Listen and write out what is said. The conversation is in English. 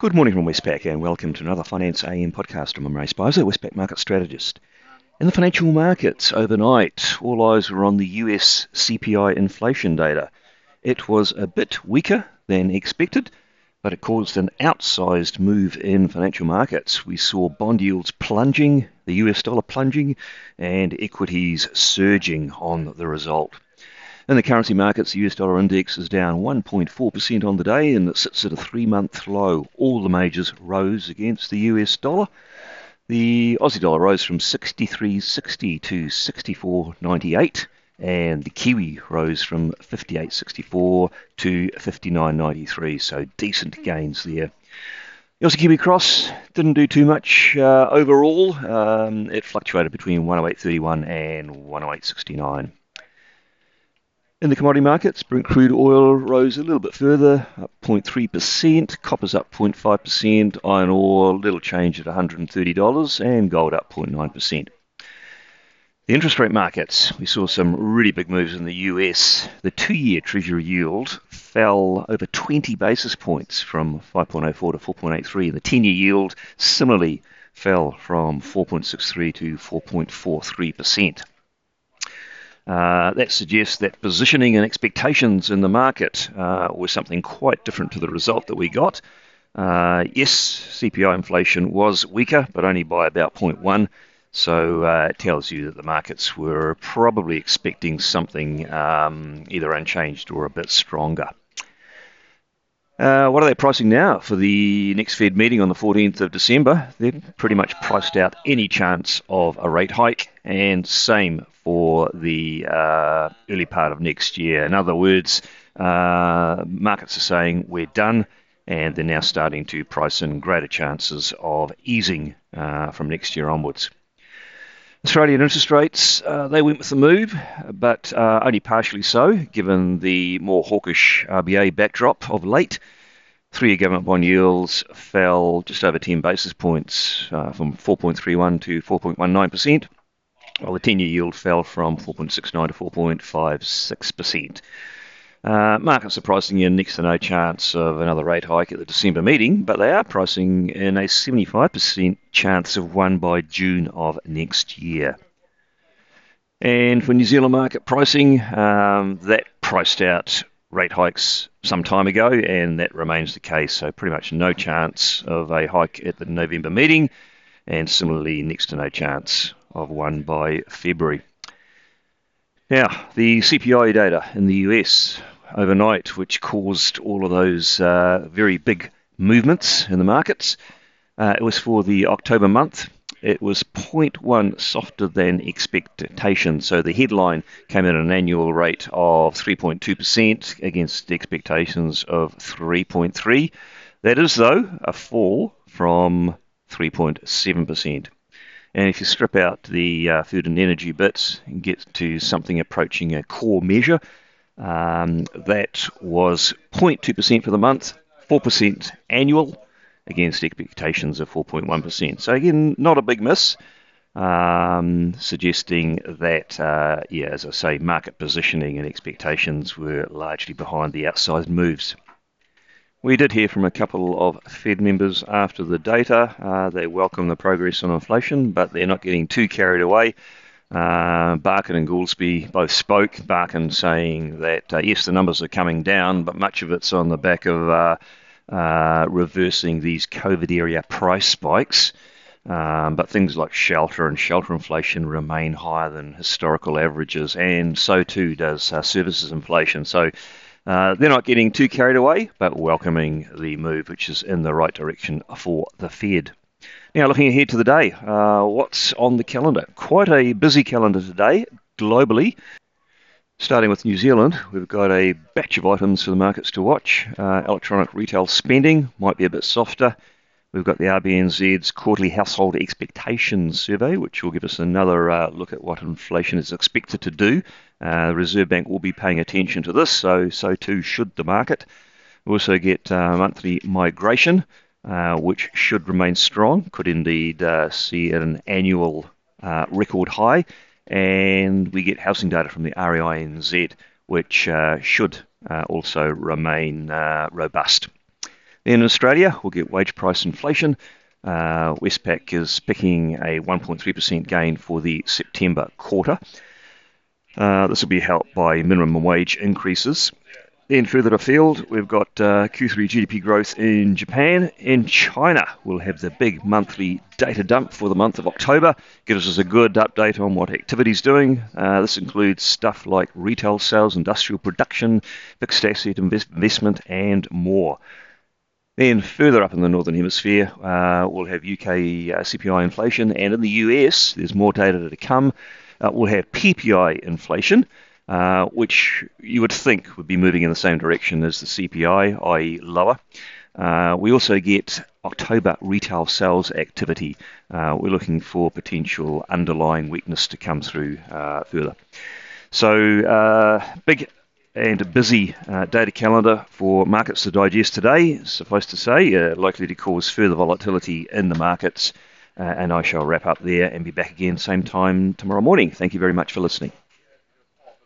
Good morning from Westpac and welcome to another Finance AM podcast. I'm Ray Speizer, Westpac Market Strategist. In the financial markets overnight, all eyes were on the US CPI inflation data. It was a bit weaker than expected, but it caused an outsized move in financial markets. We saw bond yields plunging, the US dollar plunging, and equities surging on the result. In the currency markets, the US dollar index is down 1.4% on the day and it sits at a three month low. All the majors rose against the US dollar. The Aussie dollar rose from 63.60 to 64.98 and the Kiwi rose from 58.64 to 59.93, so decent gains there. The Aussie Kiwi Cross didn't do too much uh, overall. Um, it fluctuated between 108.31 and 108.69. In the commodity markets, Brent crude oil rose a little bit further, up 0.3%, copper's up 0.5%, iron ore little change at $130, and gold up 0.9%. The interest rate markets, we saw some really big moves in the US. The two year Treasury yield fell over 20 basis points from 5.04 to 4.83. and The 10 year yield similarly fell from 4.63 to 4.43%. Uh, that suggests that positioning and expectations in the market uh, were something quite different to the result that we got. Uh, yes, CPI inflation was weaker, but only by about 0.1. So uh, it tells you that the markets were probably expecting something um, either unchanged or a bit stronger. Uh, what are they pricing now for the next Fed meeting on the 14th of December? They've pretty much priced out any chance of a rate hike, and same for the uh, early part of next year. In other words, uh, markets are saying we're done, and they're now starting to price in greater chances of easing uh, from next year onwards. Australian interest rates, uh, they went with the move, but uh, only partially so, given the more hawkish RBA backdrop of late. Three year government bond yields fell just over 10 basis points uh, from 4.31 to 4.19%, while the 10 year yield fell from 4.69 to 4.56%. Uh, markets are pricing in next to no chance of another rate hike at the December meeting, but they are pricing in a 75% chance of one by June of next year. And for New Zealand market pricing, um, that priced out rate hikes some time ago, and that remains the case. So, pretty much no chance of a hike at the November meeting, and similarly, next to no chance of one by February. Now, the CPI data in the US overnight, which caused all of those uh, very big movements in the markets. Uh, it was for the October month. It was 0.1 softer than expectation. So the headline came in at an annual rate of 3.2% against expectations of 3.3. That is, though, a fall from 3.7%. And if you strip out the uh, food and energy bits and get to something approaching a core measure, um, that was 0.2% for the month, 4% annual against expectations of 4.1%. So again, not a big miss, um, suggesting that, uh, yeah, as I say, market positioning and expectations were largely behind the outsized moves. We did hear from a couple of Fed members after the data. Uh, they welcome the progress on inflation, but they're not getting too carried away. Uh, Barkin and Goolsbee both spoke. Barkin saying that uh, yes, the numbers are coming down, but much of it's on the back of uh, reversing these COVID area price spikes. Um, but things like shelter and shelter inflation remain higher than historical averages, and so too does uh, services inflation. So uh, they're not getting too carried away, but welcoming the move, which is in the right direction for the Fed. Now, looking ahead to the day, uh, what's on the calendar? Quite a busy calendar today, globally. Starting with New Zealand, we've got a batch of items for the markets to watch. Uh, electronic retail spending might be a bit softer. We've got the RBNZ's quarterly household expectations survey, which will give us another uh, look at what inflation is expected to do uh, the Reserve Bank will be paying attention to this, so so too should the market. We also get uh, monthly migration, uh, which should remain strong, could indeed uh, see an annual record high, and we get housing data from the REINZ, which uh, should also remain robust. In Australia, we'll get wage price inflation. Uh, Westpac is picking a 1.3% gain for the September quarter. Uh, this will be helped by minimum wage increases. Then further afield, we've got uh, Q3 GDP growth in Japan. In China, we'll have the big monthly data dump for the month of October. Gives us a good update on what activity is doing. Uh, this includes stuff like retail sales, industrial production, fixed asset invest- investment, and more. Then further up in the northern hemisphere, uh, we'll have UK uh, CPI inflation, and in the US, there's more data to come. Uh, we'll have PPI inflation. Uh, which you would think would be moving in the same direction as the CPI, i.e., lower. Uh, we also get October retail sales activity. Uh, we're looking for potential underlying weakness to come through uh, further. So, uh, big and busy data calendar for markets to digest today, suffice to say, likely to cause further volatility in the markets. and I shall wrap up there and be back again same time tomorrow morning. Thank you very much for listening.